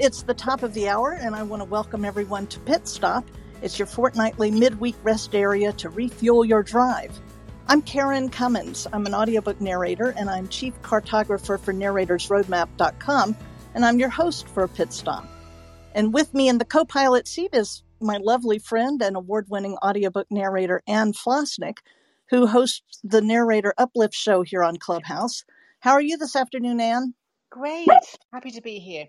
it's the top of the hour, and I want to welcome everyone to Pit Stop. It's your fortnightly midweek rest area to refuel your drive. I'm Karen Commins. I'm an audiobook narrator, and I'm chief cartographer for narratorsroadmap.com, and I'm your host for Pit Stop. And with me in the co pilot seat is my lovely friend and award winning audiobook narrator, Anne Flosnik, who hosts the Narrator Uplift show here on Clubhouse. How are you this afternoon, Anne? Great. Happy to be here.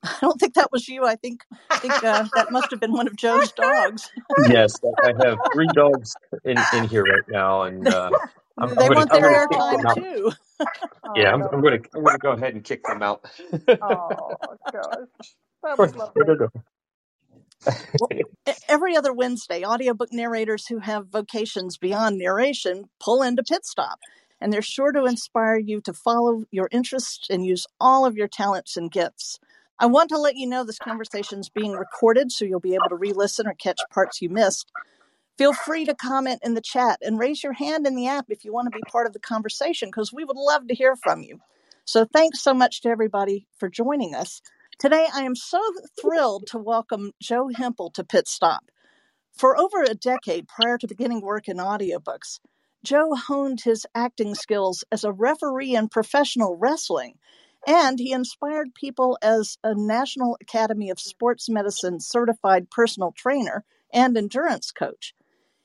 I don't think that was you. I think I think uh, that must have been one of Joe's dogs. yes, I have three dogs in, in here right now, and uh, I'm, they I'm want gonna, their airtime too. yeah, I'm, I'm going to I'm going to go ahead and kick them out. oh gosh, that was lovely. well, every other Wednesday, audiobook narrators who have vocations beyond narration pull into Pit Stop, and they're sure to inspire you to follow your interests and use all of your talents and gifts. I want to let you know this conversation is being recorded, so you'll be able to re listen or catch parts you missed. Feel free to comment in the chat and raise your hand in the app if you want to be part of the conversation, because we would love to hear from you. So, thanks so much to everybody for joining us. Today, I am so thrilled to welcome Joe Hempel to Pit Stop. For over a decade prior to beginning work in audiobooks, Joe honed his acting skills as a referee in professional wrestling and he inspired people as a National Academy of Sports Medicine certified personal trainer and endurance coach.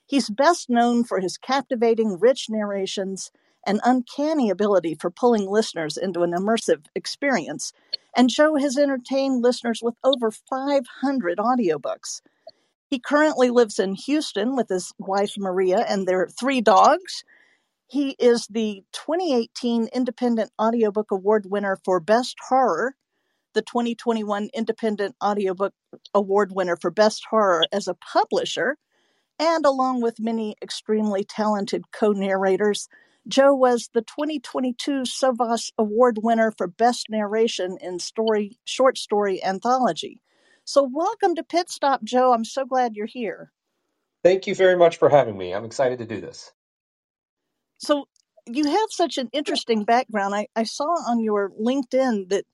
He's best known for his captivating, rich narrations and uncanny ability for pulling listeners into an immersive experience. And Joe has entertained listeners with over 500 audiobooks. He currently lives in Houston with his wife Maria and their three dogs. He is the 2018 Independent Audiobook Award winner for Best Horror, the 2021 Independent Audiobook Award winner for Best Horror as a publisher, and along with many extremely talented co narrators, Joe was the 2022 SOVAS Award winner for Best Narration in Story Short Story Anthology. So, welcome to Pit Stop, Joe. I'm so glad you're here. Thank you very much for having me. I'm excited to do this. So you have such an interesting background. I, I saw on your LinkedIn that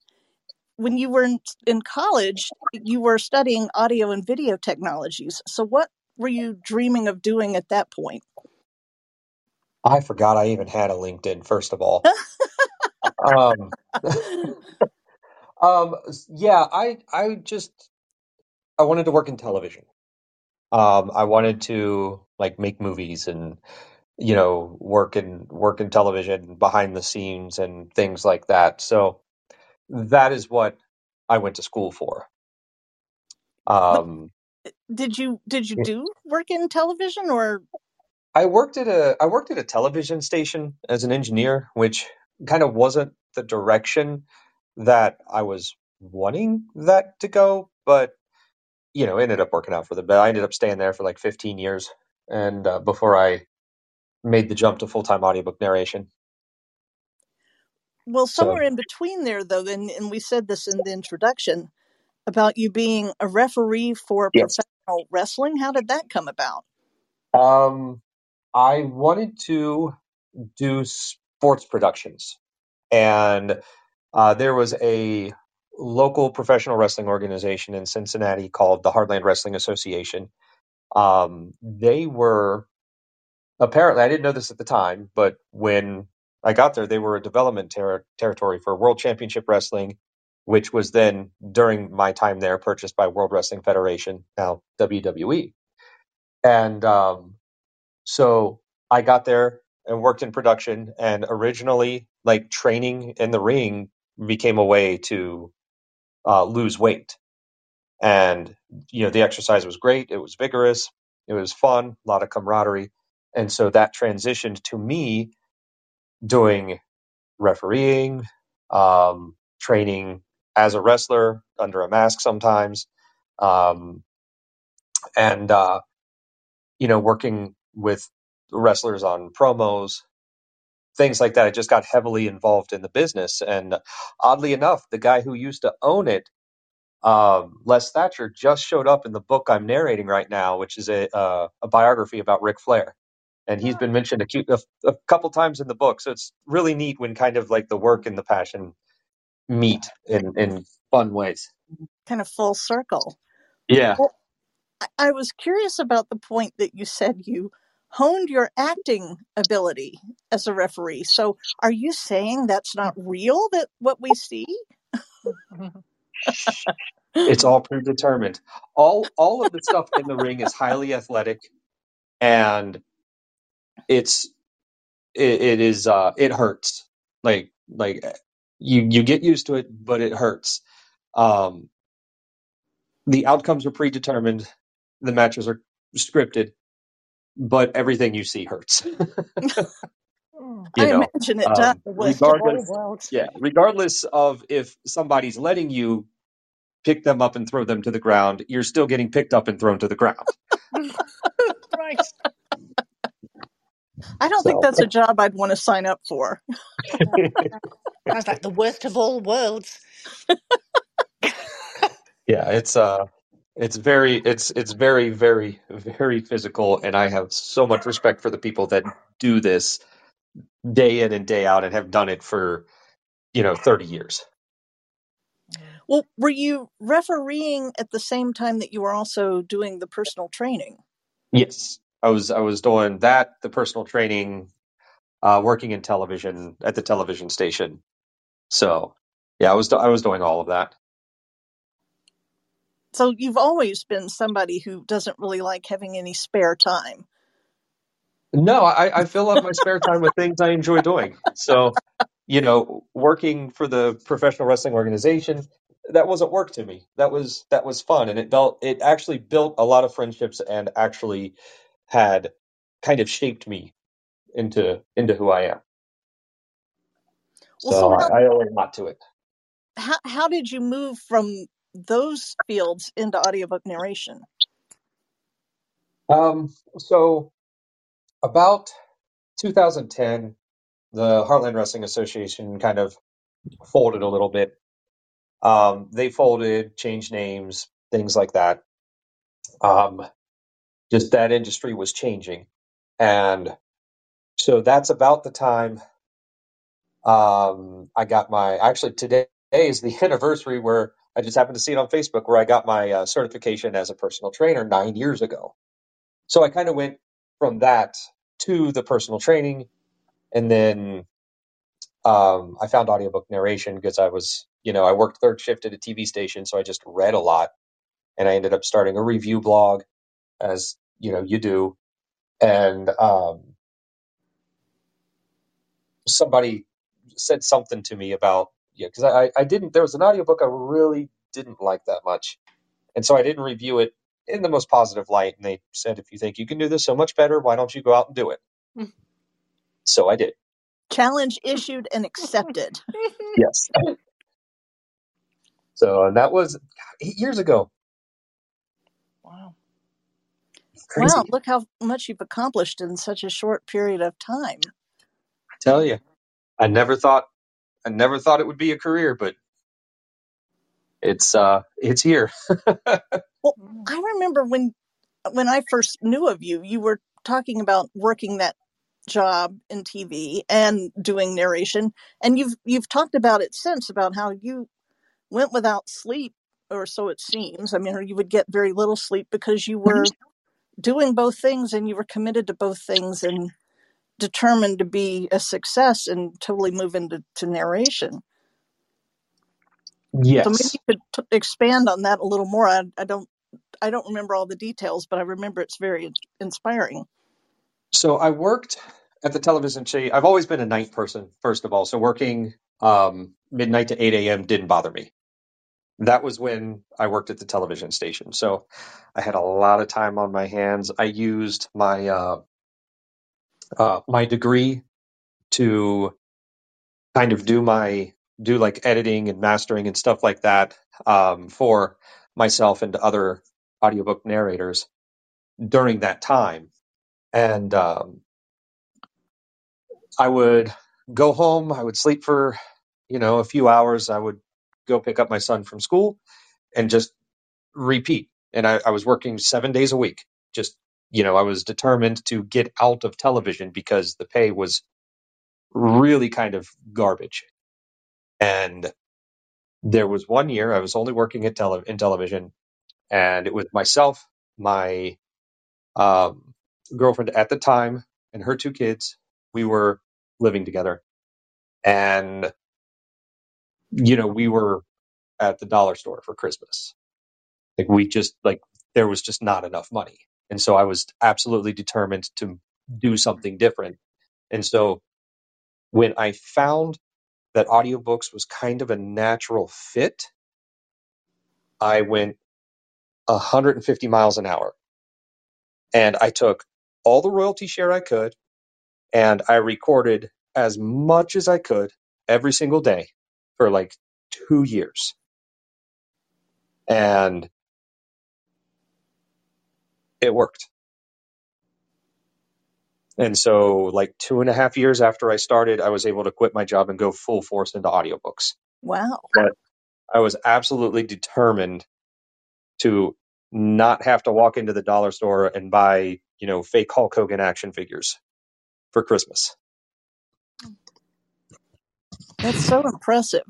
when you were in, in college, you were studying audio and video technologies. So what were you dreaming of doing at that point? I forgot I even had a LinkedIn, first of all. um, um, yeah, I, I just, I wanted to work in television. Um, I wanted to like make movies and you know, work in work in television behind the scenes and things like that. So that is what I went to school for. Um, did you did you do work in television or? I worked at a I worked at a television station as an engineer, which kind of wasn't the direction that I was wanting that to go, but you know, ended up working out for the but I ended up staying there for like 15 years, and uh, before I made the jump to full time audiobook narration. Well, somewhere so, in between there, though, and, and we said this in the introduction about you being a referee for yes. professional wrestling. How did that come about? Um, I wanted to do sports productions, and uh, there was a local professional wrestling organization in Cincinnati called the Heartland Wrestling Association. Um, they were apparently, I didn't know this at the time, but when I got there, they were a development ter- territory for World Championship Wrestling, which was then, during my time there, purchased by World Wrestling Federation, now WWE. And um, so I got there and worked in production. And originally, like training in the ring became a way to uh, lose weight. And, you know, the exercise was great. It was vigorous. It was fun, a lot of camaraderie. And so that transitioned to me doing refereeing, um, training as a wrestler under a mask sometimes, um, and uh, you know working with wrestlers on promos, things like that. I just got heavily involved in the business, and oddly enough, the guy who used to own it, um, Les Thatcher, just showed up in the book I'm narrating right now, which is a, uh, a biography about Ric Flair and he's been mentioned a, a, a couple times in the book. So it's really neat when kind of like the work and the passion meet in in fun ways. Kind of full circle. Yeah. Well, I, I was curious about the point that you said you honed your acting ability as a referee. So are you saying that's not real that what we see? it's all predetermined. All all of the stuff in the ring is highly athletic and it's it, it is uh it hurts. Like like you you get used to it but it hurts. Um the outcomes are predetermined. The matches are scripted, but everything you see hurts. You I know, imagine it does. um, The worst of all regardless, yeah, regardless of if somebody's letting you pick them up and throw them to the ground, you're still getting picked up and thrown to the ground. right. I don't think that's a job I'd want to sign up for. Sounds like the worst of all worlds. yeah, it's uh, it's very, it's it's very, very, very physical, and I have so much respect for the people that do this day in and day out and have done it for you know 30 years. Well, were you refereeing at the same time that you were also doing the personal training? Yes, I was I was doing that, the personal training, uh, working in television at the television station. So yeah, I was do- I was doing all of that. So you've always been somebody who doesn't really like having any spare time. No, I, I fill up my spare time with things I enjoy doing. So, you know, working for the professional wrestling organization, that wasn't work to me. That was that was fun, and it built it actually built a lot of friendships and actually had kind of shaped me into into who I am. Well, So so how, I, I owe a lot to it. how, how did you move from those fields into audiobook narration? Um, so about 2010, the Heartland Wrestling Association kind of folded a little bit. Um, they folded, changed names, things like that. Um, just that industry was changing, and so that's about the time um, I got my. Actually, today is the anniversary where I just happened to see it on Facebook where I got my uh, certification as a personal trainer nine years ago. So I kind of went from that to the personal training, and then um, I found audiobook narration because I was, you know, I worked third shift at a TV station, so I just read a lot, and I ended up starting a review blog, as you know, you do, and um, somebody said something to me about yeah, because I I didn't there was an audiobook I really didn't like that much, and so I didn't review it in the most positive light, and they said if you think you can do this so much better, why don't you go out and do it? Mm. So I did. Challenge issued and accepted. Yes. So and that was eight years ago. wow. Crazy. Wow, look how much you've accomplished in such a short period of time. I tell you, I never thought I never thought it would be a career, but it's uh it's here. Well, Mm. I remember when when I first knew of you, you were talking about working that job in TV and doing narration, and you've you've talked about it since about how you went without sleep, or so it seems. I mean, or you would get very little sleep because you were doing both things and you were committed to both things and determined to be a success and totally move into to narration. Yes. So maybe you could t- expand on that a little more. I, I don't I don't remember all the details, but I remember it's very inspiring. So I worked at the television station. I've always been a night person, first of all. So working um, midnight to 8 a.m. didn't bother me. That was when I worked at the television station. So I had a lot of time on my hands. I used my uh, uh, my degree to kind of do my do like editing and mastering and stuff like that um, for myself and other audiobook narrators during that time. And um, I would go home. I would sleep for you know a few hours. I would go pick up my son from school and just repeat. And I, I was working seven days a week. Just you know, I was determined to get out of television because the pay was really kind of garbage. And There was one year I was only working at tele- in television, and it was myself, my um, girlfriend at the time, and her two kids. We were living together, and you know we were at the dollar store for Christmas. Like we just like there was just not enough money, and so I was absolutely determined to do something different. And so when I found that audiobooks was kind of a natural fit, I went 150 miles an hour and I took all the royalty share I could and I recorded as much as I could every single day for like two years. And it worked. And so, like two and a half years after I started, I was able to quit my job and go full force into audiobooks. Wow. But I was absolutely determined to not have to walk into the dollar store and buy, you know, fake Hulk Hogan action figures for Christmas. That's so impressive.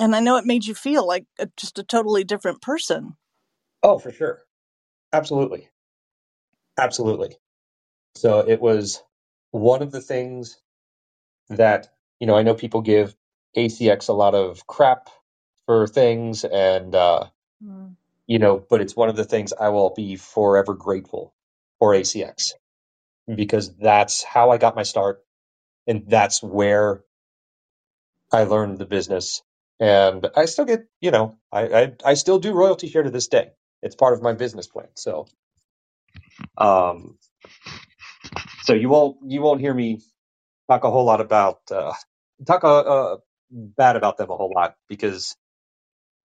And I know it made you feel like a, just a totally different person. Oh, for sure. Absolutely. Absolutely. So it was one of the things that, you know, I know people give ACX a lot of crap for things and, uh, Mm. you know, but it's one of the things I will be forever grateful for ACX because that's how I got my start and that's where I learned the business. And I still get, you know, I, I, I still do royalty share to this day. It's part of my business plan. So, um, so you won't, you won't hear me talk a whole lot about, uh, talk, uh, uh, bad about them a whole lot because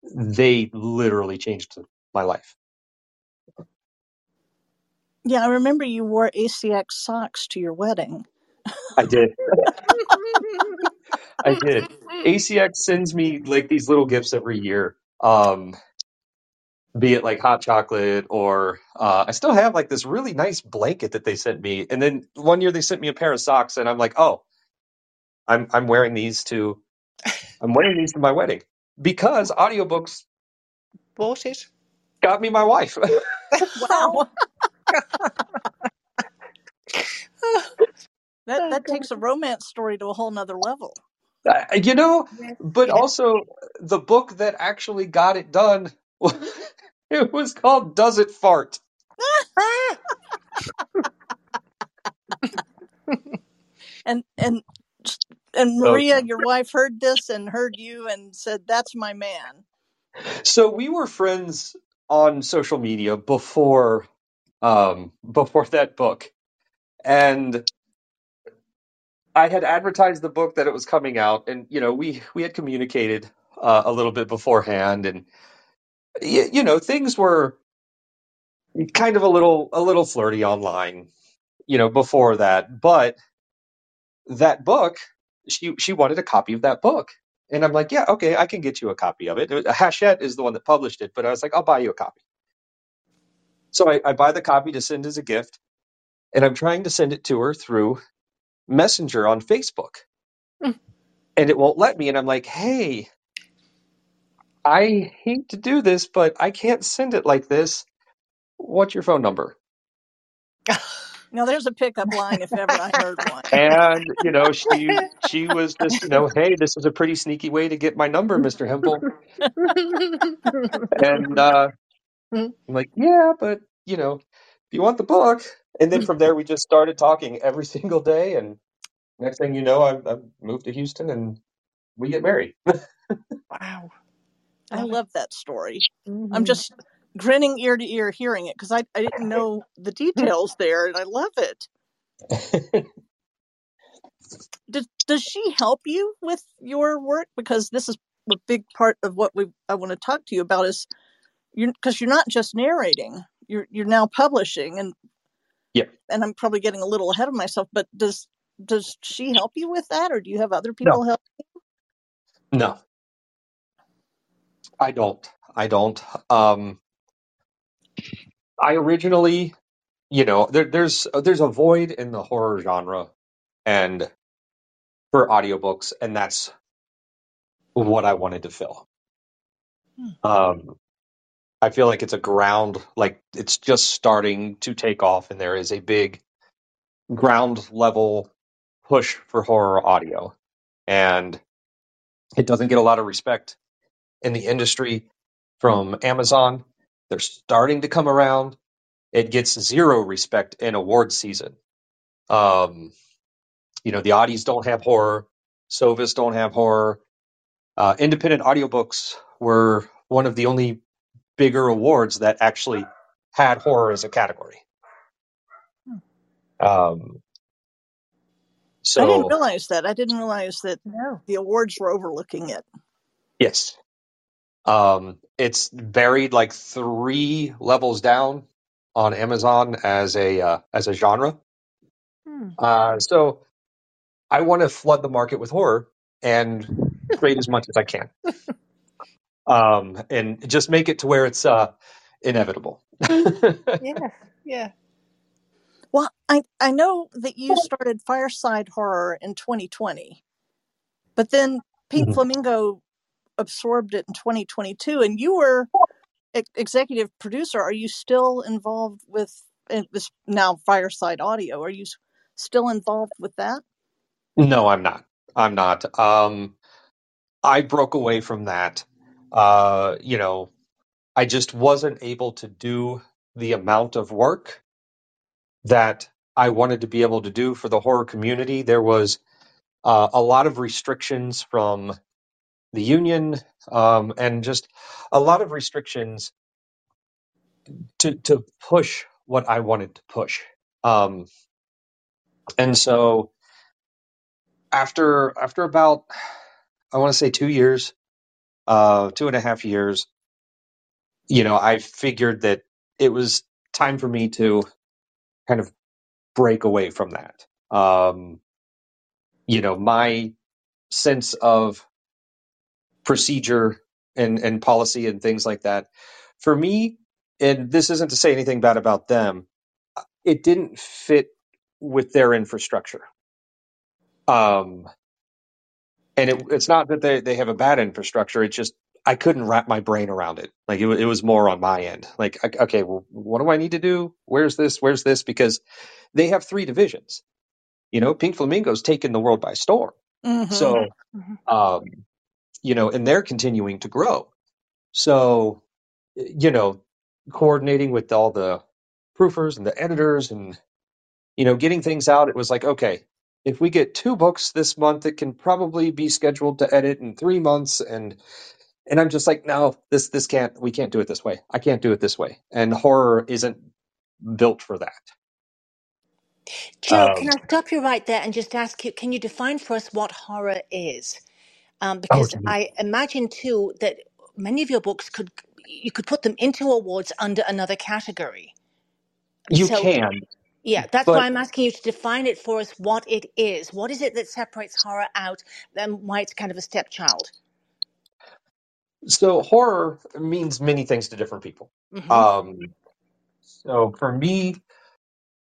they literally changed my life. Yeah, I remember you wore ACX socks to your wedding. I did. I did. ACX sends me like these little gifts every year. Um, be it like hot chocolate or uh, I still have like this really nice blanket that they sent me. And then one year they sent me a pair of socks and I'm like, oh, I'm I'm wearing these to I'm wearing these to my wedding because audiobooks Bought it. got me my wife. Wow. that Oh, that God. takes a romance story to a whole nother level. I- you know, but also the book that actually got it done it was called Does It Fart? And and and So- Maria, your wife, heard this and heard you and said, "That's my man." So we were friends on social media before um before that book. And I had advertised the book that it was coming out and you know, we we had communicated uh, a little bit beforehand and y- you know, things were kind of a little a little flirty online, you know, before that. But that book, she she wanted a copy of that book. And I'm like, yeah, okay, I can get you a copy of it. It- Hachette is the one that published it, but I was like, I'll buy you a copy. So I, I buy the copy to send as a gift, and I'm trying to send it to her through Messenger on Facebook, Hmm. and it won't let me. And I'm like, hey, I hate to do this, but I can't send it like this. What's your phone number? Now there's a pickup line if ever I heard one. And you know, she she was just, you know, hey, this is a pretty sneaky way to get my number, Mister Hempel. And uh, Hmm. I'm like, yeah, but you know, if you want the book, and then from there we just started talking every single day, and next thing you know, I, I moved to Houston and we get married. wow. I love that story. Mhm. I'm just grinning ear to ear hearing it because I, I didn't know the details there and I love it. Does, does she help you with your work? Because this is a big part of what we I want to talk to you about is you're because you're not just narrating. You're you're now publishing and Yep. and I'm probably getting a little ahead of myself, but does does she help you with that or do you have other people help? You? No, I don't. I don't. Um, I originally, you know, there, there's there's a void in the horror genre, and for audiobooks, and that's what I wanted to fill. Hmm. Um, I feel like it's a ground, like it's just starting to take off, and there is a big ground level push for horror audio. And it doesn't get a lot of respect in the industry from Amazon. They're starting to come around. It gets zero respect in award season. Um, you know, the Audies don't have horror, SOVAs don't have horror. Uh, independent audiobooks were one of the only bigger awards that actually had horror as a category. Um, I didn't realize that. I didn't realize that No. the awards were overlooking it. yes, um, it's buried like three levels down on Amazon as a uh, as a genre. Hmm. Uh, so I want to flood the market with horror and create as much as I can, um, and just make it to where it's uh, inevitable. Yeah. Yeah. Well, I, I know that you started Fireside Horror in 2020, but then Pink Mhm. Flamingo absorbed it in 2022, and you were ex- executive producer. Are you still involved with uh, this now Fireside Audio? Are you still involved with that? no, I'm not. I'm not. Um, I broke away from that. Uh, you know, I just wasn't able to do the amount of work that I wanted to be able to do for the horror community. There was uh, a lot of restrictions from the union um, and just a lot of restrictions to, to push what I wanted to push. Um, and so after after about I want to say two years, uh, two and a half years, you know, I figured that it was time for me to kind of break away from that. Um, you know, my sense of procedure and, and policy and things like that. For me, and this isn't to say anything bad about them, it didn't fit with their infrastructure. Um, and it, it's not that they, they have a bad infrastructure. It's just I couldn't wrap my brain around it. Like it, wa- it was more on my end. Like, okay, well, what do I need to do? Where's this? Where's this? Because they have three divisions. You know, Pink Flamingo's taken the world by storm. Mm-hmm. So, Mhm. um, you know, and they're continuing to grow. So, you know, coordinating with all the proofers and the editors and, you know, getting things out, it was like, okay, if we get two books this month, it can probably be scheduled to edit in three months. And, and I'm just like, no, this, this can't, we can't do it this way. I can't do it this way. And horror isn't built for that. Joe, Um, can I stop you right there and just ask you, can you define for us what horror is? Um, oh, because I imagine too that many of your books could you could put them into awards under another category. you So can, yeah, that's but why I'm asking you to define it for us what it is. What is it that separates horror out and why it's kind of a stepchild? so horror means many things to different people. Mm-hmm. Um, so for me,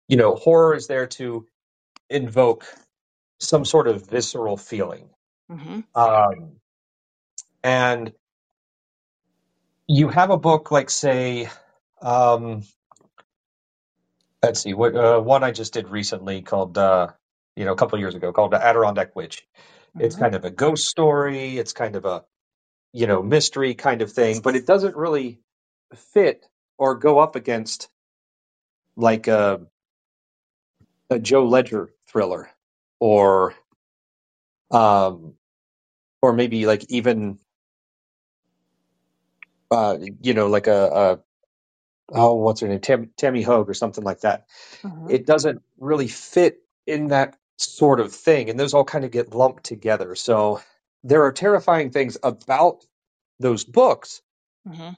you know, horror is there to invoke some sort of visceral feeling. Mm-hmm. Um, and you have a book like, say, um, let's see, what uh, one I just did recently called, uh, you know, a couple of years ago called The Adirondack Witch. It's Mm-hmm. kind of a ghost story. It's kind of a, you know, mystery kind of thing, but it doesn't really fit or go up against like a, a Joe Ledger thriller or, um, or maybe like even, uh, you know, like a, oh, what's her name, Tam- Tami Hoag or something like that. Mm-hmm. It doesn't really fit in that sort of thing, and those all kind of get lumped together. So there are terrifying things about those books, Mm-hmm.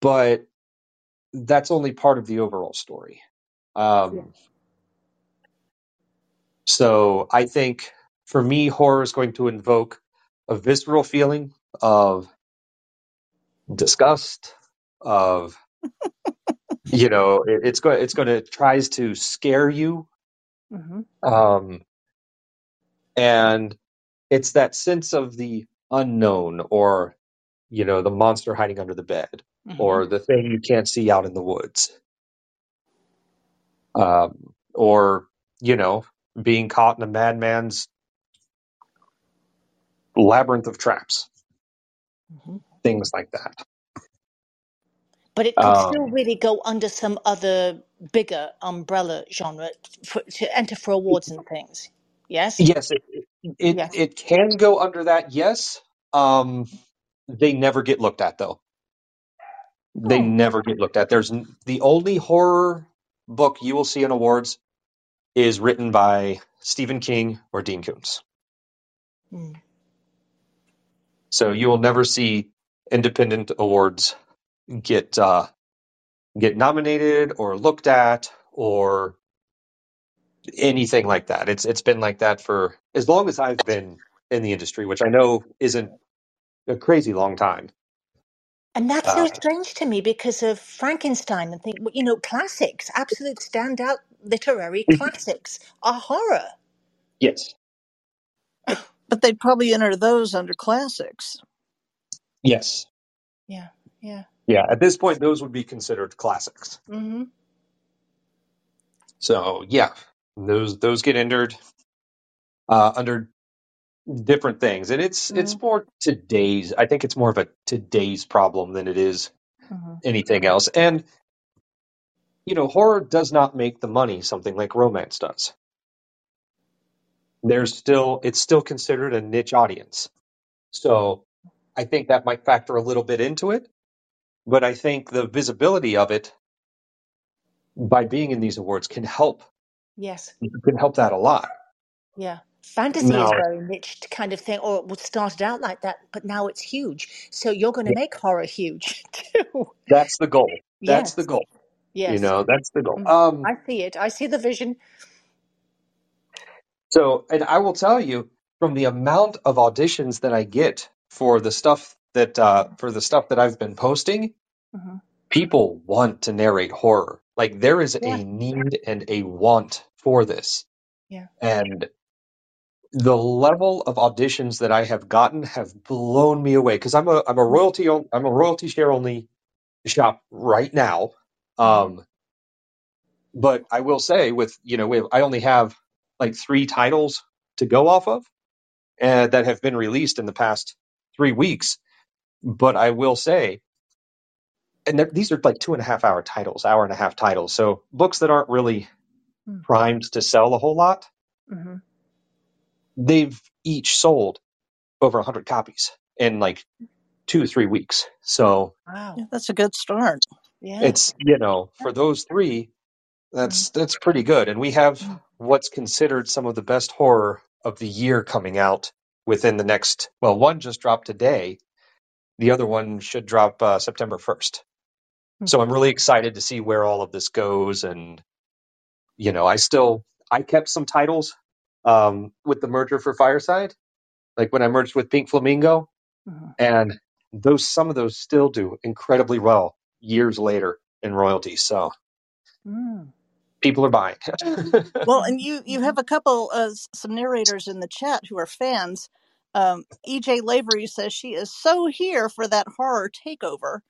but that's only part of the overall story. Um, so I think for me, horror is going to invoke a visceral feeling of disgust, of you know, it, it's going it's going to tries to scare you. Mm-hmm. Um, and it's that sense of the unknown or you know the monster hiding under the bed hmm or the thing you can't see out in the woods. Um, or you know being caught in a madman's labyrinth of traps. Hmm things like that But it could still um, really go under some other bigger umbrella genre for, to enter for awards and things. Yes? yes it, it Yes. it can go under that yes um, they never get looked at though they Oh. never get looked at there's n- the only horror book you will see in awards is written by Stephen King or Dean Koontz Mm. So you will never see independent awards get uh, get nominated or looked at or anything like that. It's it's been like that for as long as I've been in the industry, which I know isn't a crazy long time. And that's so Uh, strange to me because of Frankenstein and think, you know, classics, absolute standout literary classics are horror. yes, But they'd probably enter those under classics. yes, Yeah, yeah. Yeah. At this point, those would be considered classics. hmm So yeah, those those get entered uh, under different things, and it's it's mm more today's. I think it's more of a today's problem than it is hmm anything else. And you know, horror does not make the money something like romance does. There's still it's still considered a niche audience. So I think that might factor a little bit into it, but I think the visibility of it by being in these awards can help Yes, can help that a lot. yeah. Fantasy is Now, very niche kind of thing, or it was started out like that, but now it's huge. So you're going to yeah, make horror huge too. that's the goal. That's the goal. Yes. You know, that's the goal. Mm. Um I see it. I see the vision. so and I will tell you from the amount of auditions that I get for the stuff that uh for the stuff that I've been posting, hmm people want to narrate horror. Like there is Yeah, a need and a want for this. yeah. And the level of auditions that I have gotten have blown me away because I'm a I'm a royalty on, I'm a royalty share only shop right now. hmm Um, but I will say with you know we I only have like three titles to go off of uh, that have been released in the past three weeks. But I will say, and they're- these are like two and a half hour titles, hour and a half titles. So books that aren't really primed to sell a whole lot, Mm-hmm. they've each sold over 100 copies in like two three weeks. So Wow. Yeah, that's a good start. Yeah. it's, you know, for those three, that's, that's pretty good. And we have Mm. what's considered some of the best horror of the year coming out within the next, well, one just dropped today. The other one should drop uh, September 1st. Mm. So I'm really excited to see where all of this goes. And, you know, I still, I kept some titles um, with the merger for Fireside like when I merged with Pink Flamingo, Mhm. and those some of those still do incredibly well years later in royalties. So Mm. people are buying. Well, and you you have a couple uh, some narrators in the chat who are fans. Um, EJ Lavery says she is so here for that horror takeover,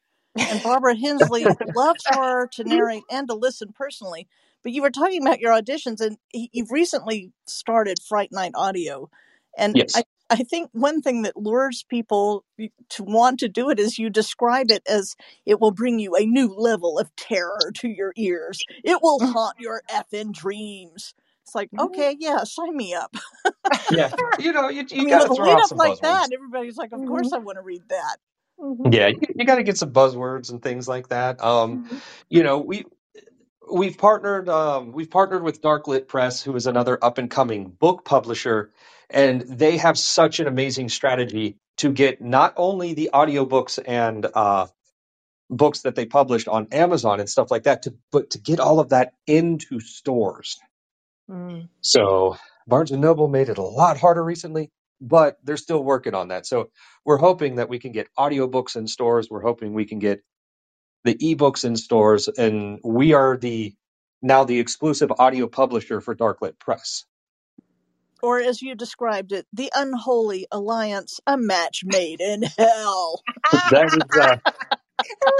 and Barbara Hensley loves horror to narrate and to listen personally. But you were talking about your auditions, and you've recently started Fright Night Audio, and yes, I I think one thing that lures people to want to do it is you describe it as it will bring you a new level of terror to your ears. It will haunt your effing dreams. It's like, okay, yeah, sign me up. yeah, you know, you, I you mean, got to a throw lead out up some like buzzwords. that, everybody's like, of course I want to read that. Yeah, you, you got to get some buzzwords and things like that. Um, you know, we we've partnered um, we've partnered with Darklit Press, who is another up and coming book publisher, and they have such an amazing strategy to get not only the audiobooks and uh, books that they published on Amazon and stuff like that, to but to get all of that into stores. Mm. So Barnes and Noble made it a lot harder recently, but they're still working on that. So we're hoping that we can get audiobooks in stores. We're hoping we can get the ebooks in stores, and we are the now the exclusive audio publisher for Darklit Press. or as you described it, the unholy alliance, a match made in hell. That is uh,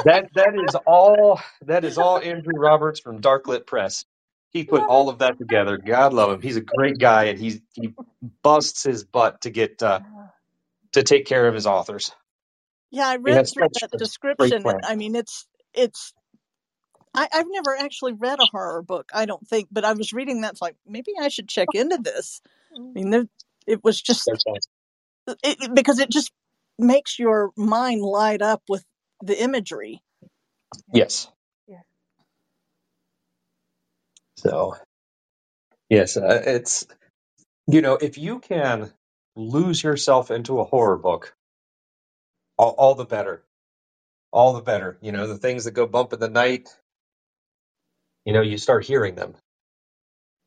that that is all that is all Andrew Roberts from Darklit Press. He put all of that together. God love him. He's a great guy, and he's he busts his butt to get uh, to take care of his authors. Yeah, I read through that description, I mean, it's it's. I, I've never actually read a horror book, I don't think, but I was reading that. It's like maybe I should check into this. I mean, there, it was just That's it, it- because it just makes your mind light up with the imagery. Yes. Yeah. So yes, uh, it's you know if you can lose yourself into a horror book, all, all the better. All the better. You know the things that go bump in the night. You know you start hearing them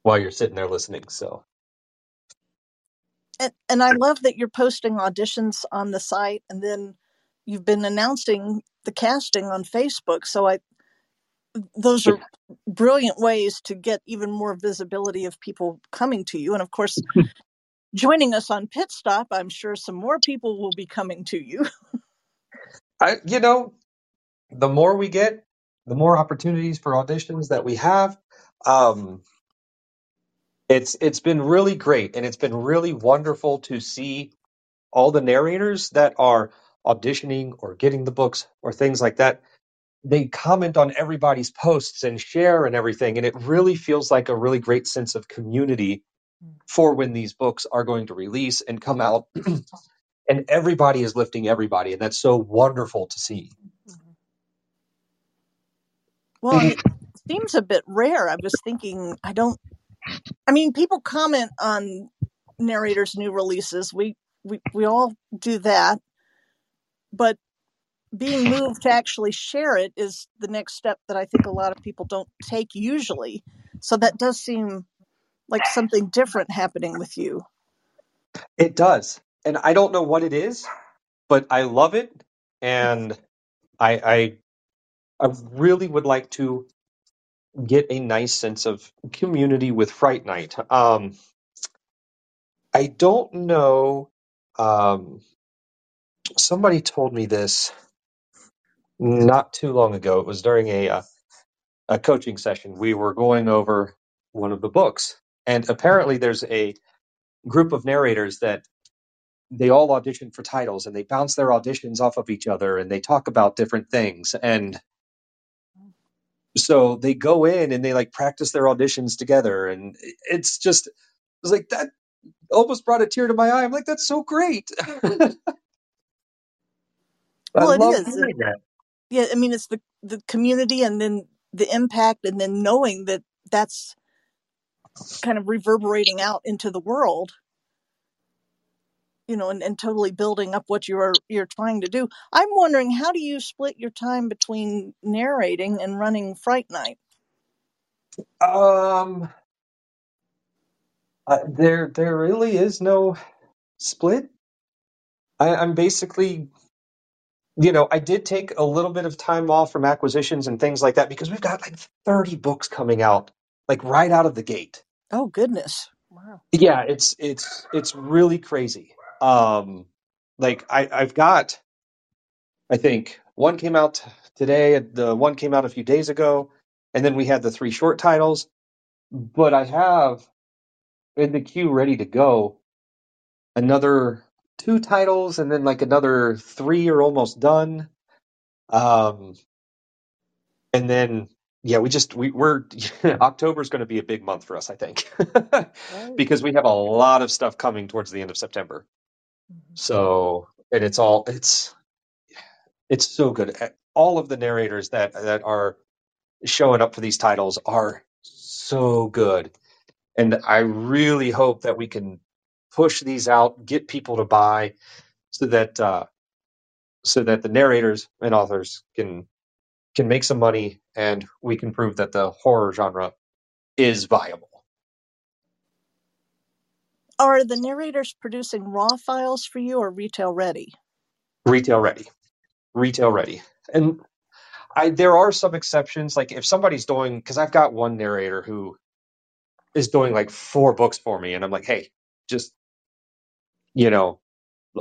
while you're sitting there listening. So And, and I love that you're posting auditions on the site, and then you've been announcing the casting on Facebook. So I, those are brilliant ways to get even more visibility of people coming to you. And of course, joining us on Pit Stop, I'm sure some more people will be coming to you. I, you know, the more we get, the more opportunities for auditions that we have. Um, it's it's been really great, and it's been really wonderful to see all the narrators that are auditioning or getting the books or things like that. They comment on everybody's posts and share and everything, and it really feels like a really great sense of community mm. for when these books are going to release and come out. and everybody is lifting everybody, and that's so wonderful to see. Mm-hmm. Well, it seems a bit rare. I was thinking, I don't. I mean, people comment on narrators' new releases. We we we all do that, but being moved to actually share it is the next step that I think a lot of people don't take usually. So that does seem like something different happening with you. It does. And I don't know what it is, but I love it. And I, I, I really would like to get a nice sense of community with Fright Night. Um, I don't know. Um, somebody told me this not too long ago. It was during a, uh, a coaching session. We were going over one of the books. And apparently there's a group of narrators that they all audition for titles and they bounce their auditions off of each other and they talk about different things and so they go in and they like practice their auditions together and it's just it's like that almost brought a tear to my eye i'm like that's so great i Well, it is. Yeah, I mean, it's the the community and then the impact, and then knowing that that's kind of reverberating out into the world. You know, and, and totally building up what you're you're trying to do. I'm wondering, how do you split your time between narrating and running Fright Night? um uh, there there really is no split I, i'm basically you know, I did take a little bit of time off from acquisitions and things like that because we've got like 30 books coming out, like right out of the gate. Oh goodness! Wow. Yeah, it's it's it's really crazy. Um, like I I've got, I think one came out today, the one came out a few days ago, and then we had the three short titles. But I have in the queue ready to go another two titles, and then like another three are almost done. Um, and then yeah we just we, we're october is going to be a big month for us i think. Because we have a lot of stuff coming towards the end of september. So and it's all it's it's so good. All of the narrators that that are showing up for these titles are so good. And i really hope that we can push these out get people to buy so that uh so that the narrators and authors can can make some money and we can prove that the horror genre is viable. Are the narrators producing raw files for you or retail ready? Retail ready. Retail ready. And I there are some exceptions like if somebody's doing cuz I've got one narrator who is doing like four books for me and I'm like, "Hey, just you know,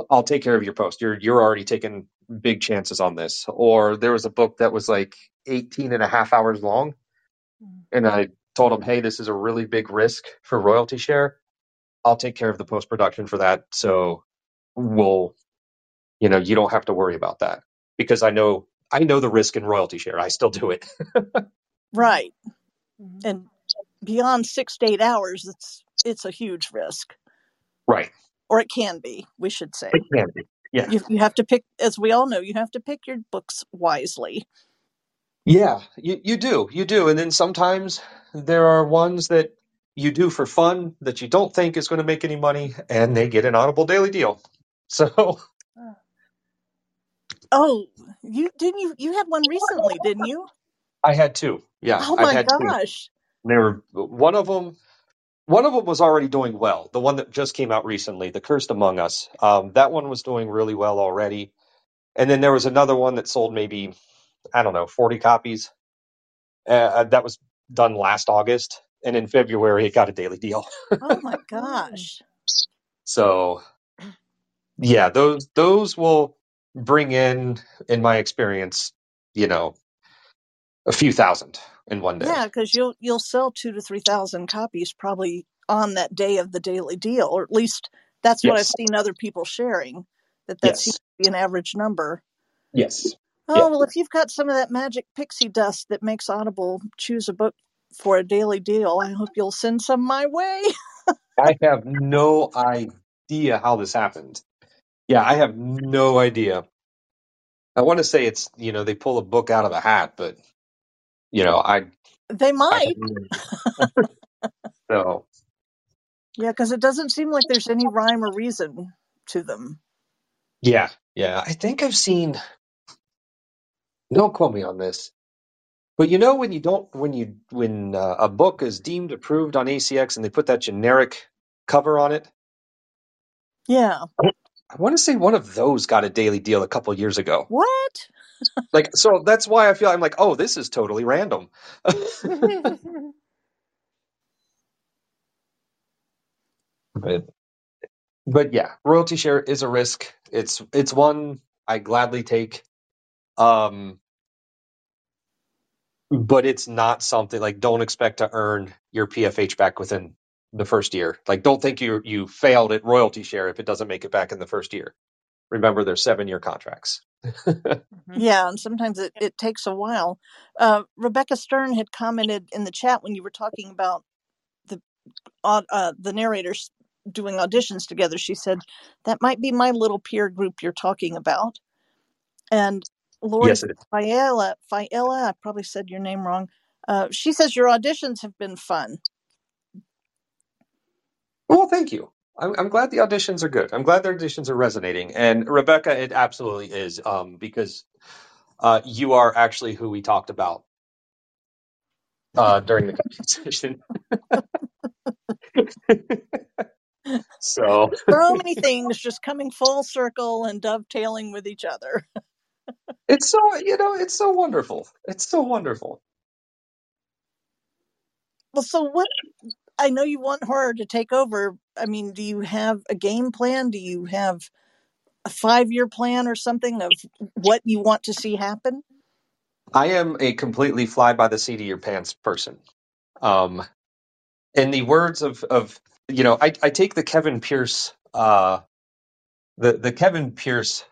I'll take care of your post. You're you're already taking big chances on this. Or there was a book that was like 18 and a half hours long, mm. and I told him, hey, this is a really big risk for royalty share. I'll take care of the post production for that. So we'll, you know, you don't have to worry about that because I know I know the risk in royalty share. I still do it. Right. Mm-hmm. And beyond six to eight hours, it's it's a huge risk, right. Or it can be. We should say It can be. Yeah. you you have to pick, as we all know, you have to pick your books wisely. Yeah, you, you do. You do. And then sometimes there are ones that you do for fun that you don't think is going to make any money and they get an Audible Daily deal. So Oh, you didn't you you had one recently, didn't you? I had two. Yeah, Oh my had two. gosh. They were one of them. One of them was already doing well. The one that just came out recently, The Cursed Among Us. Um, that one was doing really well already. And then there was another one that sold maybe I don't know forty copies. Uh, that was done last August, and in February it got a daily deal. Oh my gosh. So yeah, those those will bring in, in my experience, you know, a few thousand in one day. Yeah, because you'll you'll sell two to three thousand copies probably on that day of the daily deal, or at least that's what I've seen other people sharing. That that seems to be an average number. Yes. Oh Yeah. well, if you've got some of that magic pixie dust that makes Audible choose a book for a daily deal, I hope you'll send some my way. I have no idea how this happened. Yeah, I have no idea. I want to say it's, you know, they pull a book out of a hat, but you know, I They might, idea. So yeah, because it doesn't seem like there's any rhyme or reason to them. yeah, yeah. I think I've seen don't quote me on this. But you know when you don't when you when uh, a book is deemed approved on ACX and they put that generic cover on it, Yeah. I want to say one of those got a daily deal a couple years ago. What? Like so that's why I feel I'm like, "Oh, this is totally random." but but yeah, royalty share is a risk. It's it's one I gladly take. Um but it's not something like don't expect to earn your PFH back within the first year. Like don't think you you failed at royalty share if it doesn't make it back in the first year. Remember they're 7-year contracts. Yeah, and sometimes it, it takes a while. Uh, Rebecca Stern had commented in the chat when you were talking about the uh, the narrators doing auditions together. She said that might be my little peer group you're talking about. And Lori Yes, it is. Fiella, Fiella, I probably said your name wrong. Uh, she says your auditions have been fun. Well, thank you. I'm, I'm glad the auditions are good. I'm glad the auditions are resonating. And Rebecca, it absolutely is um, because uh, you are actually who we talked about uh, during the conversation. so So many things just coming full circle and dovetailing with each other. it's so you know it's so wonderful. It's so wonderful. Well, so what? I know you want horror to take over. I mean, do you have a game plan? Do you have a five year plan or something of what you want to see happen? I am a completely fly by the seat of your pants person. Um, in the words of of you know, I, I take the Kevin Pierce uh, the the Kevin Pierce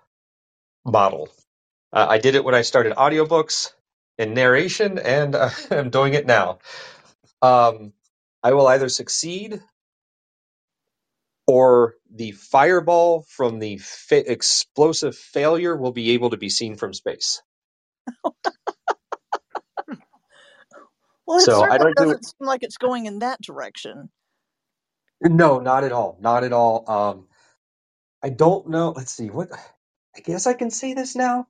model. Uh, I did it when I started audiobooks and narration, and uh, I'm doing it now. Um, I will either succeed or the fireball from the fa- explosive failure will be able to be seen from space. Well, it So I certainly don't do doesn't seem like it's going in that direction. No, not at all. Not at all. Um, I don't know. Let's see. What? I guess I can say this now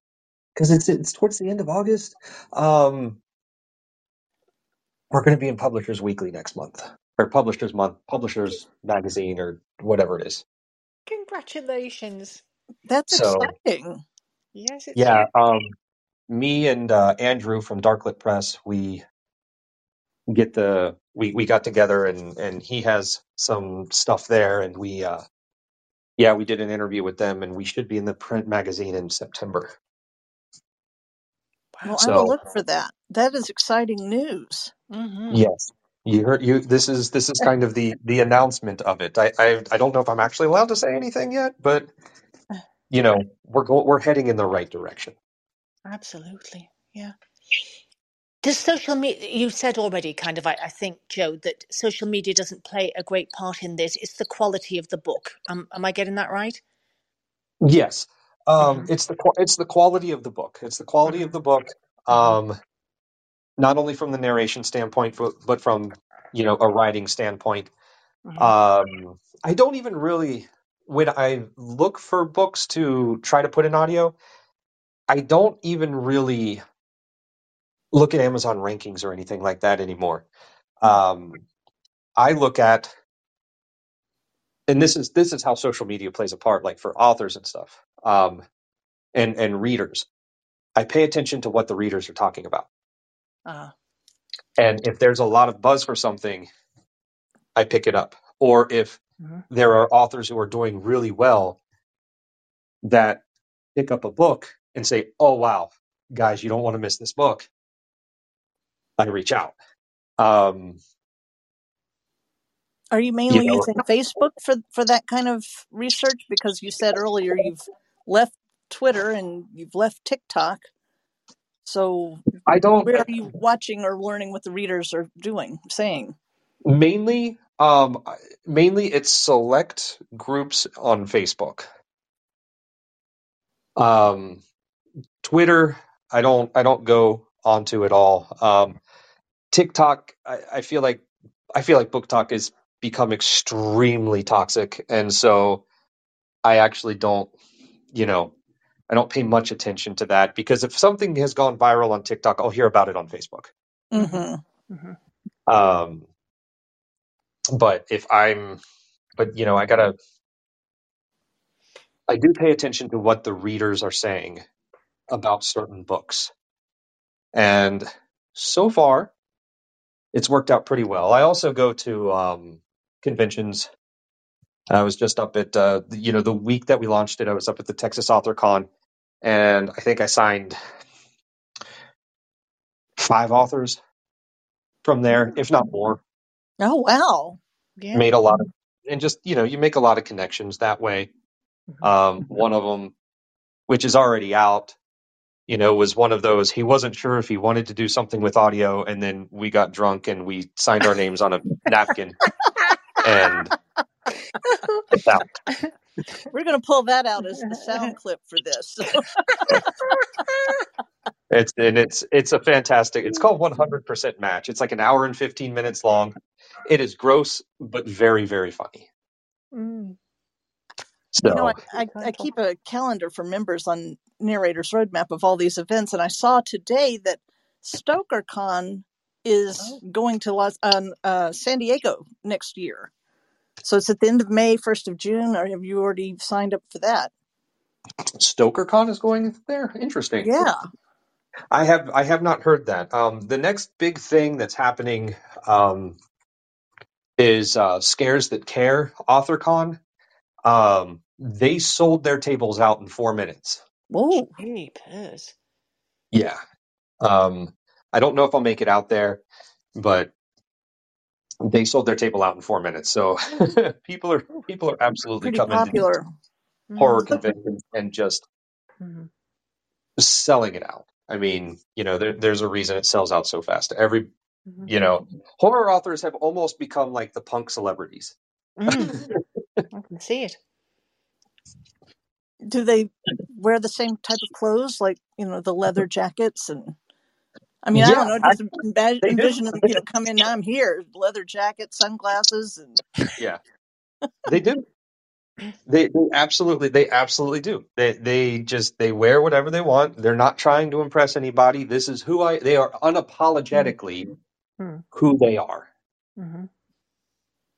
because it's it's towards the end of August. Um, we're going to be in Publishers Weekly next month, or Publishers Month, Publishers Magazine, or whatever it is. Congratulations. That's So exciting. Yes, it's yeah, um, me and uh, Andrew from Darklit Press, we get the we we got together and and he has some stuff there, and we uh, yeah we did an interview with them, and we should be in the print magazine in September. Well, I So will look for that. That is exciting news. Mm-hmm. yes, you heard you. This is this is kind of the the announcement of it. I I, I don't know if I'm actually allowed to say anything yet, but you know we're go- we're heading in the right direction. Absolutely. Yeah. Does social media, you said already, kind of, I, I think, Joe, that social media doesn't play a great part in this. It's the quality of the book. Um, am I getting that right? Yes, um, Mm-hmm. it's the qua- it's the quality of the book. It's the quality Mm-hmm. of the book. Mm-hmm. Um, not only from the narration standpoint, but, from you know a writing standpoint. Mm-hmm. Um, I don't even really when I look for books to try to put in audio. I don't even really look at Amazon rankings or anything like that anymore. Um, I look at, and this is this is how social media plays a part, like for authors and stuff, um, and and readers. I pay attention to what the readers are talking about, Ah. and if there's a lot of buzz for something, I pick it up. Or if Mm-hmm. there are authors who are doing really well that pick up a book and say, "Oh wow, guys, you don't want to miss this book," I reach out. Um, Are you you mainly know, using Facebook for for that kind of research? Because you said earlier you've left Twitter and you've left TikTok. So I don't where are you watching or learning what the readers are doing, saying? mainly. Um, mainly it's select groups on Facebook. Um, Twitter, I don't I don't go onto at all. Um, TikTok, I, I feel like I feel like BookTok has become extremely toxic, and so I actually don't, you know, I don't pay much attention to that because if something has gone viral on TikTok, I'll hear about it on Facebook. Mm-hmm. Mm-hmm. Um, but if I'm, but you know, I gotta, I do pay attention to what the readers are saying about certain books, and so far it's worked out pretty well. I also go to um, conventions. I was just up at, uh, the- you know, the week that we launched it, I was up at the Texas Author Con, and I think I signed five authors from there, if not more. Oh wow! Yeah. Made a lot of, and just you know, you make a lot of connections that way. Mhm. Um, one of them, which is already out, you know, was one of those. He wasn't sure if he wanted to do something with audio, and then we got drunk and we signed our names on a napkin, and it's out. We're going to pull that out as the sound clip for this. It's and it's it's a fantastic. It's called 100% Match. It's like an hour and 15 minutes long. It is gross, but very very funny. Mm. So You know, I, I, I keep a calendar for members on Narrator's Roadmap of all these events, and I saw today that StokerCon is Oh. going to Los, um, uh, San Diego next year. So it's at the end of May, first of June, or have you already signed up for that? StokerCon is going there. Interesting. Yeah. I have I have not heard that. Um, the next big thing that's happening um, is uh, Scares That Care AuthorCon. Um, they sold their tables out in four minutes. Whoa. Jeepers. Yeah. Um, I don't know if I'll make it out there, but they sold their table out in four minutes. So people are people are absolutely Pretty coming to popular. horror Mm. conventions and just Mhm. selling it out. I mean, you know, there, there's a reason it sells out so fast. Every, Mhm. you know, horror authors have almost become like the punk celebrities. Mm. I can see it. Do they wear the same type of clothes, like you know, the leather jackets and? I mean, I don't know. Just imagine, they do. envision them, you know, come in. I'm here, leather jacket, sunglasses, and Yeah, they do. They, they absolutely, they absolutely do. They, they just, they wear whatever they want. They're not trying to impress anybody. This is who I, they are unapologetically Mm. who they are. Mhm.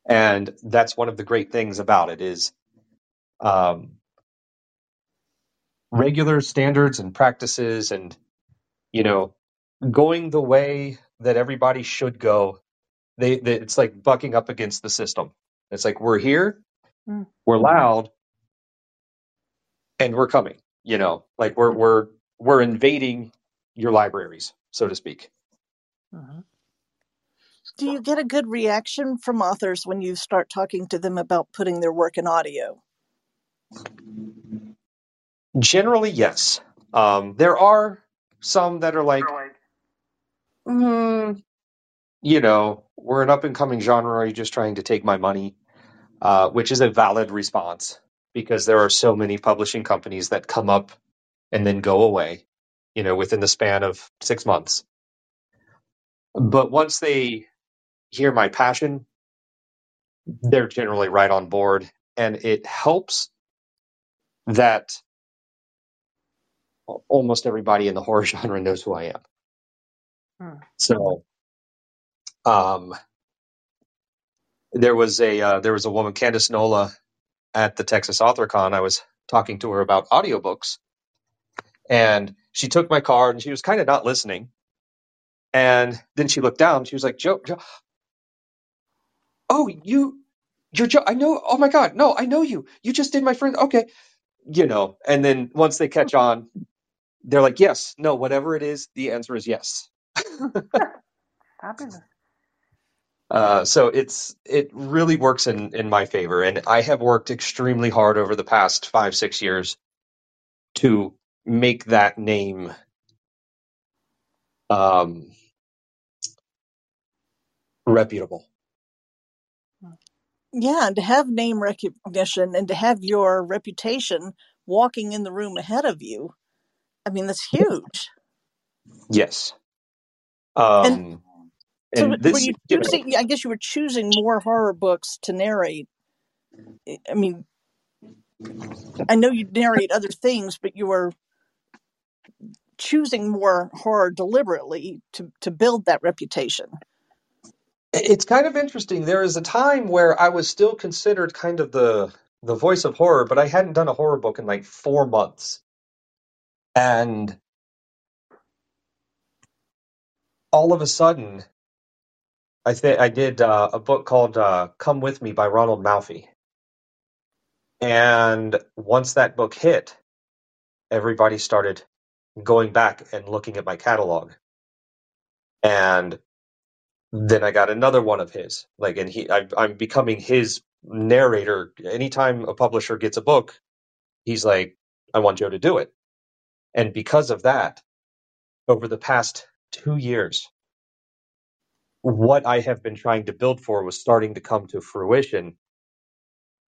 And that's one of the great things about it is, um, regular standards and practices and, you know, going the way that everybody should go They, they it's like bucking up against the system. It's like we're here, Mm. we're loud, and we're coming. You know, like we're we're we're invading your libraries, so to speak. Mhm. Do you get a good reaction from authors when you start talking to them about putting their work in audio? Generally, yes. Um, there are some that are like, mm, you know, we're an up and coming genre. Are you just trying to take my money? Uh, which is a valid response because there are so many publishing companies that come up and then go away, you know, within the span of six months. But once they hear my passion, they're generally right on board. And it helps that almost everybody in the horror genre knows who I am. Hmm. So, um, there was a uh, there was a woman, Candace Nola, at the Texas AuthorCon. I was talking to her about audiobooks, and she took my card and she was kind of not listening. And then she looked down. She was like, "Joe, Joe oh, you, you're Joe. I know. Oh my God, no, I know you. You just did my friend. Okay, you know." And then once they catch on, they're like, "Yes, no, whatever it is, the answer is yes." Fabulous. Uh, so it's it really works in in my favor, and I have worked extremely hard over the past five six years to make that name um, reputable. Yeah, and to have name recognition and to have your reputation walking in the room ahead of you, I mean, that's huge. Yes. Um, So, and were this, you you know. I guess you were choosing more horror books to narrate. I- I mean, I know you narrate other things, but you were choosing more horror deliberately to to build that reputation. it's kind of interesting. There is a time where I was still considered kind of the the voice of horror, but I hadn't done a horror book in like four months, and all of a sudden, I think I did uh, a book called uh, "Come with Me" by Ronald Malfi, and once that book hit, everybody started going back and looking at my catalog, and then I got another one of his. Like, and he, I, I'm becoming his narrator. Anytime a publisher gets a book, he's like, "I want Joe to do it." And because of that, over the past two years, what I have been trying to build for was starting to come to fruition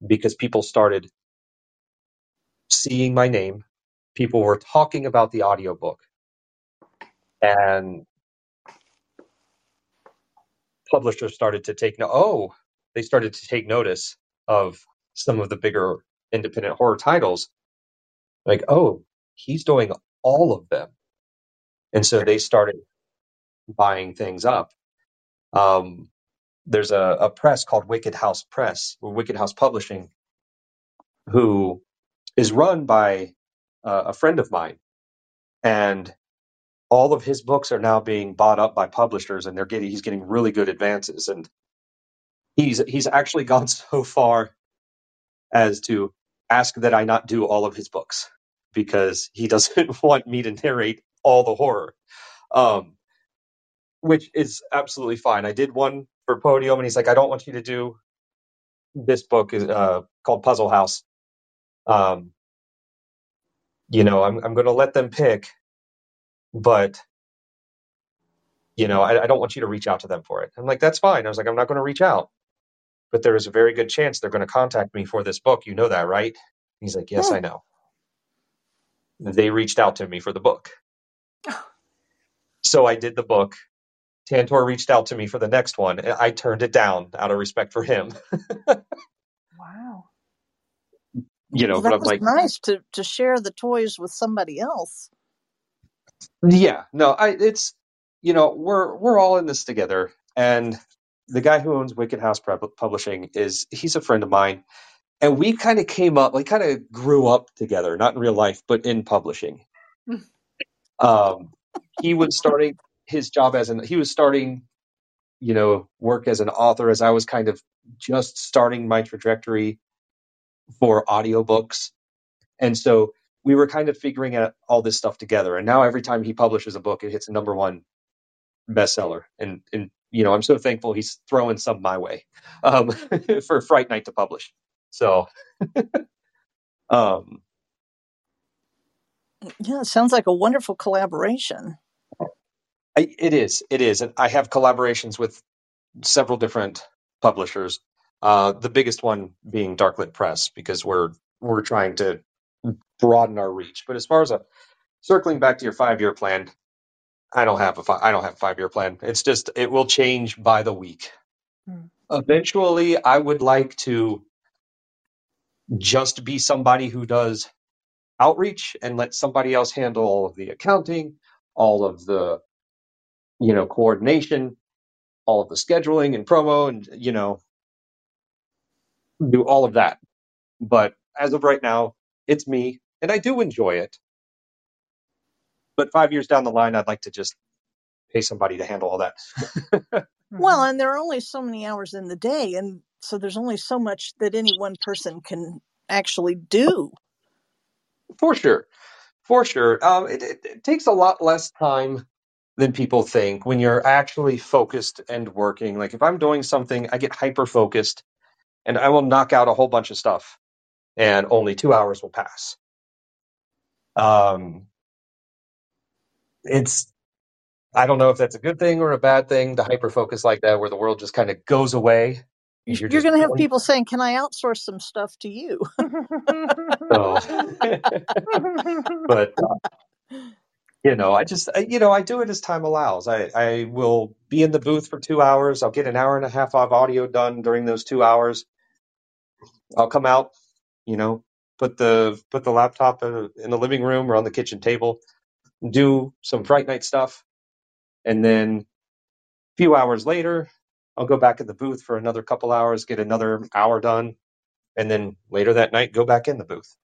because people started seeing my name. People were talking about the audiobook and publishers started to take no oh, they started to take notice of some of the bigger independent horror titles. Like, oh, he's doing all of them. And so they started buying things up. Um, there's a, a press called Wicked House Press, or Wicked House Publishing, who is run by uh, a friend of mine, and all of his books are now being bought up by publishers, and they're getting he's getting really good advances, and he's he's actually gone so far as to ask that I not do all of his books because he doesn't want me to narrate all the horror, um, which is absolutely fine. I did one for Podium, and he's like, I don't want you to do this book is uh, called Puzzle House. Um, you know, I'm I'm going to let them pick, but you know, I, I don't want you to reach out to them for it. I'm like, that's fine. I was like, I'm not going to reach out, but there is a very good chance they're going to contact me for this book. You know that, right? He's like, yes, Hmm. I know. They reached out to me for the book, so I did the book. Tantor reached out to me for the next one, and I turned it down out of respect for him. Wow. You know, Well, but that I'm was like, nice to to share the toys with somebody else. Yeah, no, I it's you know we're we're all in this together, and the guy who owns Wicked House Publishing is he's a friend of mine, and we kind of came up, like kind of grew up together, not in real life, but in publishing. Um, he was starting his job as an he was starting you know, work as an author as I was kind of just starting my trajectory for audiobooks. And so we were kind of figuring out all this stuff together. And now every time he publishes a book, it hits a number one bestseller. And, and you know, I'm so thankful he's throwing some my way um, for Fright Night to publish. So, um, Yeah, it sounds like a wonderful collaboration. I, it is, it is. And I have collaborations with several different publishers. Uh, the biggest one being Darklit Press because we're we're trying to broaden our reach. But as far as a circling back to your five year plan, I don't have a fi- I don't have a five year plan. It's just it will change by the week. Hmm. Eventually, I would like to just be somebody who does outreach and let somebody else handle all of the accounting, all of the you know coordination, all of the scheduling and promo, and you know do all of that. But as of right now, it's me, and I do enjoy it. But five years down the line, I'd like to just pay somebody to handle all that. Well, and there are only so many hours in the day, and so there's only so much that any one person can actually do. For sure, for sure. Um, it, it, it takes a lot less time than people think when you're actually focused and working. Like if I'm doing something, I get hyper focused, and I will knock out a whole bunch of stuff, and only two hours will pass. Um, it's I don't know if that's a good thing or a bad thing to hyper focus like that, where the world just kind of goes away. You're, You're you're going to have people saying, "Can I outsource some stuff to you?" So, but uh, you know, I just I- you know I do it as time allows. I I will be in the booth for two hours. I'll get an hour and a half of audio done during those two hours. I'll come out, you know, put the put the laptop in, in the living room or on the kitchen table, do some Fright Night stuff, and then a few hours later, I'll go back in the booth for another couple hours, get another hour done, and then later that night go back in the booth.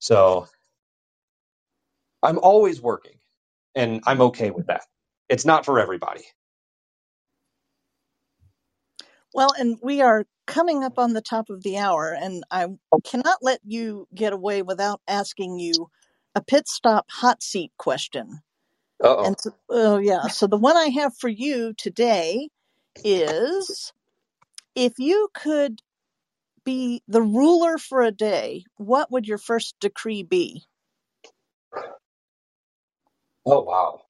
So I'm always working, and I'm okay with that. It's not for everybody. Well, and we are coming up on the top of the hour, and I cannot let you get away without asking you a pit stop hot seat question. Uh oh. And so, oh yeah, so the one I have for you today is if you could be the ruler for a day, what would your first decree be? Oh wow.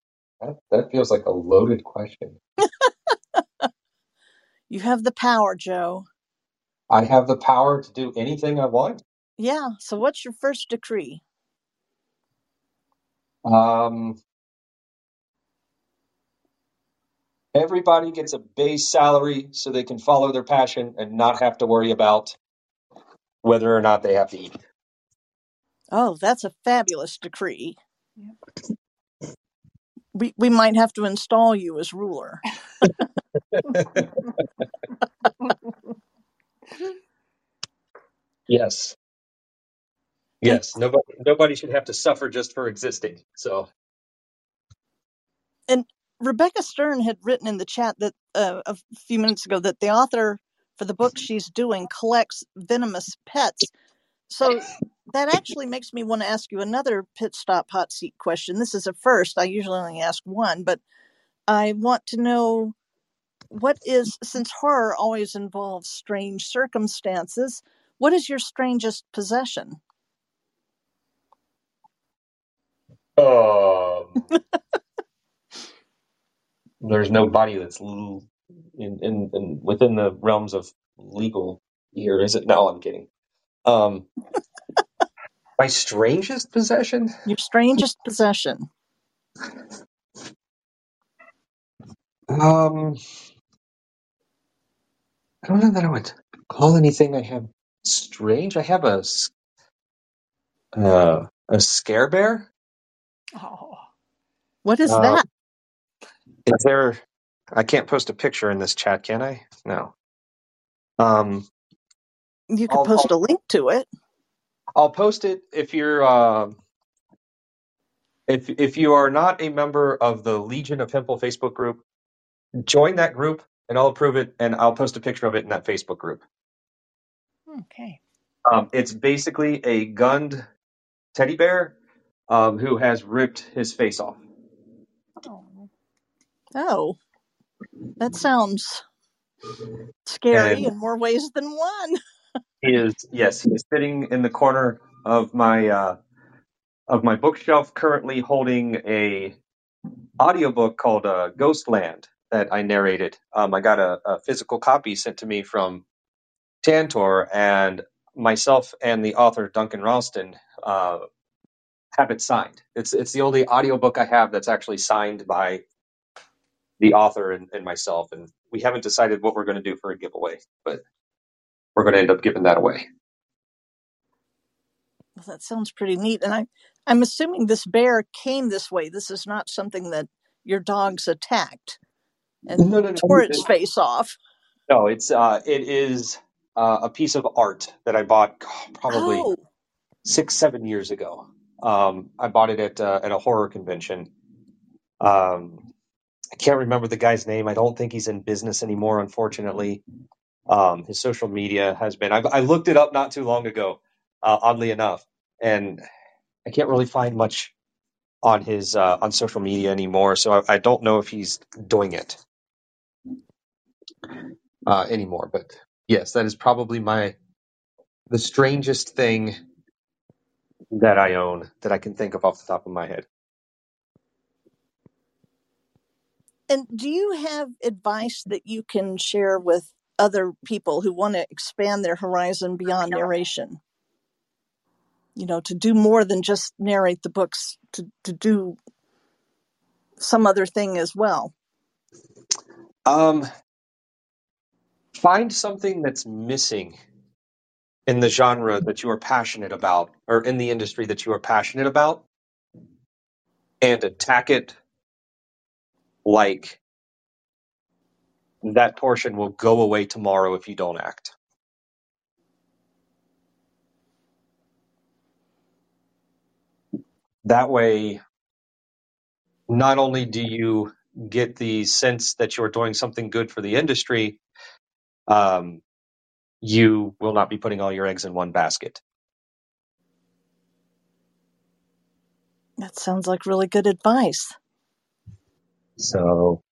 That, that feels like a loaded question. You have the power, Joe. I have the power to do anything I want. Yeah, so what's your first decree? Um, everybody gets a base salary so they can follow their passion and not have to worry about whether or not they have to eat. Oh, that's a fabulous decree. We we might have to install you as ruler. Yes. Yes. Nobody nobody should have to suffer just for existing. So And Rebecca Stern had written in the chat that uh, a few minutes ago that the author for the book she's doing collects venomous pets. So that actually makes me want to ask you another pit stop hot seat question. This is a first. I usually only ask one, but I want to know what is since horror always involves strange circumstances. What is your strangest possession? um there's nobody that's l- in, in, in within the realms of legal here, is it? No, I'm kidding. Um my strangest possession? Your strangest possession. Um I don't know that I would call anything I have strange. I have a s- uh, a scare bear. oh. What is Uh, that? Is there? I can't post a picture in this chat, can I? No. Um, You could I'll- post a link to it. I'll post it if you're uh, if if you are not a member of the Legion of Hempel Facebook group. Join that group. and I'll approve it, and I'll post a picture of it in that Facebook group. Okay. Um, it's basically a gunned teddy bear um, who has ripped his face off. Oh. Oh, that sounds scary And in more ways than one. he is yes, he is sitting in the corner of my uh, of my bookshelf, currently holding a audiobook called uh, Ghostland that I narrated. Um, I got a, a physical copy sent to me from Tantor, and myself and the author Duncan Ralston uh, have it signed. It's it's the only audiobook I have that's actually signed by the author and, and myself, and we haven't decided what we're going to do for a giveaway, but we're going to end up giving that away. Well, that sounds pretty neat. And I, I'm assuming this bear came this way. This is not something that your dogs attacked and No, no, tore no. its face off. No, it's uh, it is uh, a piece of art that I bought probably six, seven years ago. Um, I bought it at uh, at a horror convention. Um, I can't remember the guy's name. I don't think he's in business anymore, unfortunately. Um, his social media has been. I, I looked it up not too long ago, uh, oddly enough, and I can't really find much on his uh, on social media anymore. So I, I don't know if he's doing it uh, anymore. But yes, that is probably my the strangest thing that I own that I can think of off the top of my head. and do you have advice that you can share with other people who want to expand their horizon beyond narration? You know, to do more than just narrate the books, to, to do some other thing as well. Um, find something that's missing in the genre that you are passionate about, or in the industry that you are passionate about, and attack it like that portion will go away tomorrow if you don't act. That way, not only do you get the sense that you're doing something good for the industry, um, you will not be putting all your eggs in one basket. That sounds like really good advice. So,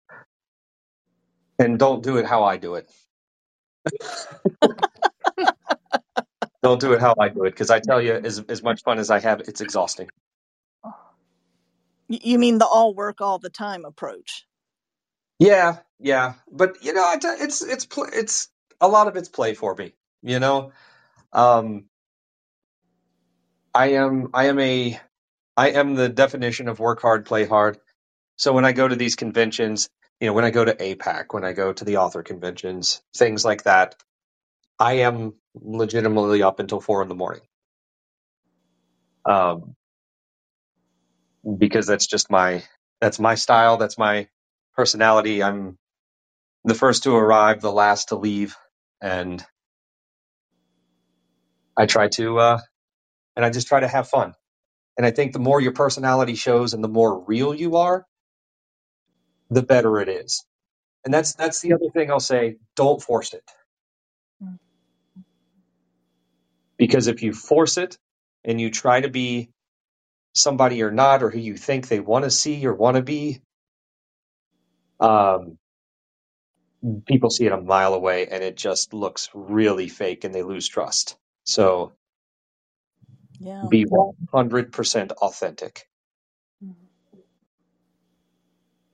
and don't do it how I do it. Don't do it how I do it because I tell you, as as much fun as I have, it's exhausting. Y- You mean the all work all the time approach? Yeah, yeah, but you know, I t- it's it's pl- it's a lot of it's play for me. You know, um, I am I am a I am the definition of work hard, play hard. So when I go to these conventions, you know, when I go to APAC, when I go to the author conventions, things like that, I am legitimately up until four in the morning. Um, because that's just my that's my style, that's my personality. I'm the first to arrive, the last to leave, and I try to uh, and I just try to have fun. And I think the more your personality shows and the more real you are, the better it is. And that's that's the other thing I'll say. Don't force it because if you force it and you try to be somebody you're not or who you think they want to see or want to be, um, people see it a mile away and it just looks really fake and they lose trust. So Yeah. be 100% authentic. Mm.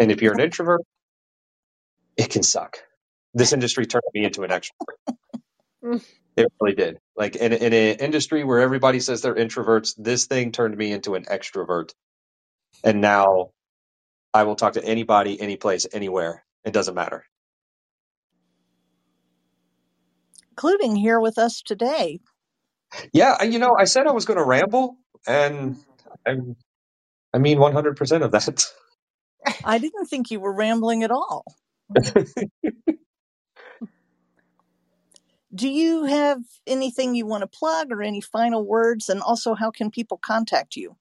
And if you're an introvert, it can suck. This industry turned me into an extrovert. It really did. Like in, in an industry where everybody says they're introverts, this thing turned me into an extrovert. And now I will talk to anybody, any place, anywhere. It doesn't matter. Including here with us today. Yeah, you know, I said I was going to ramble, and I, I mean 100% of that. I didn't think you were rambling at all. Do you have anything you want to plug or any final words? And also, how can people contact you?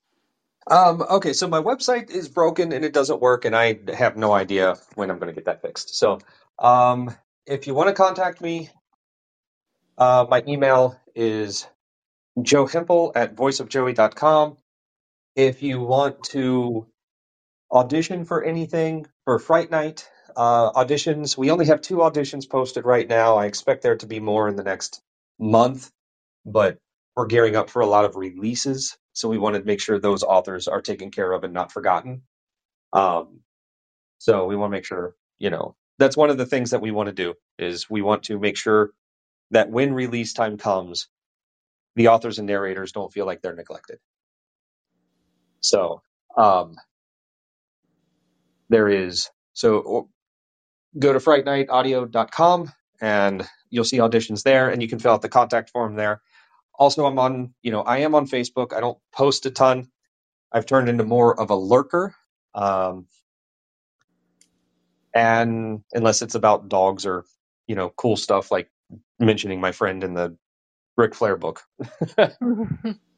Um, okay, so my website is broken and it doesn't work, and I have no idea when I'm going to get that fixed. So Um, if you want to contact me, uh, my email is joehempel at voiceofjoey.com. If you want to audition for anything for Fright Night, uh, auditions, we only have two auditions posted right now. I expect there to be more in the next month, but we're gearing up for a lot of releases. So we wanted to make sure those authors are taken care of and not forgotten. Um, so we want to make sure, you know, that's one of the things that we want to do is we want to make sure that when release time comes, the authors and narrators don't feel like they're neglected. So um, there is so go to frightnightaudio.com and you'll see auditions there and you can fill out the contact form there. Also, I'm on, you know, I am on Facebook. I don't post a ton. I've turned into more of a lurker. Um, and unless it's about dogs or, you know, cool stuff like mentioning my friend in the Ric Flair book.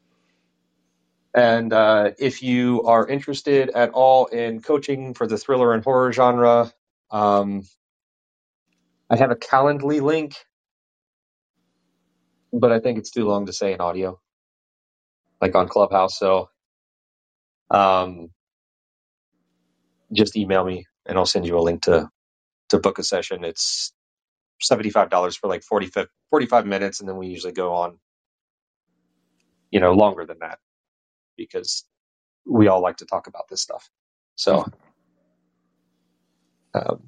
and uh, if you are interested at all in coaching for the thriller and horror genre, um, I have a Calendly link, but I think it's too long to say in audio, like on Clubhouse. So um, just email me and I'll send you a link to to book a session. It's seventy five dollars for like 40, 45 minutes, and then we usually go on, you know, longer than that because we all like to talk about this stuff. So. Um,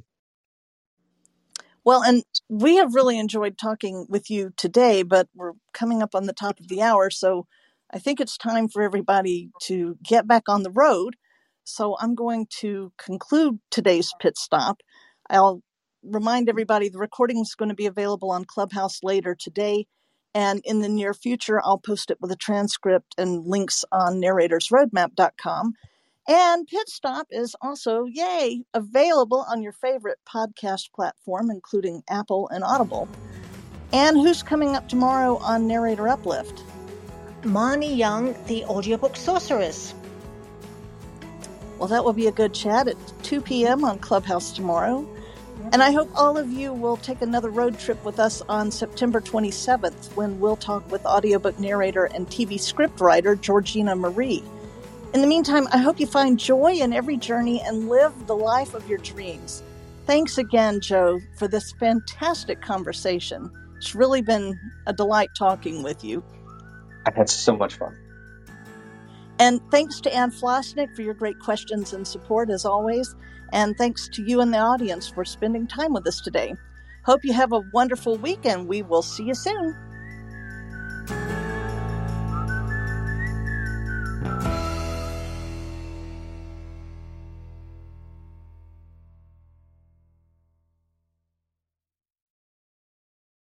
Well, and we have really enjoyed talking with you today, but we're coming up on the top of the hour. So I think it's time for everybody to get back on the road. So I'm going to conclude today's pit stop. I'll remind everybody the recording is going to be available on Clubhouse later today. And in the near future, I'll post it with a transcript and links on narratorsroadmap.com. And Pit Stop is also, yay, available on your favorite podcast platform, including Apple and Audible. And who's coming up tomorrow on Narrator Uplift? Marnie Young, the audiobook sorceress. Well, that will be a good chat at 2 p.m. on Clubhouse tomorrow. And I hope all of you will take another road trip with us on September 27th when we'll talk with audiobook narrator and TV script writer Georgina Marie. In the meantime, I hope you find joy in every journey and live the life of your dreams. Thanks again, Joe, for this fantastic conversation. It's really been a delight talking with you. I had so much fun. And thanks to Anne Flosnik for your great questions and support as always. And thanks to you and the audience for spending time with us today. Hope you have a wonderful week and we will see you soon.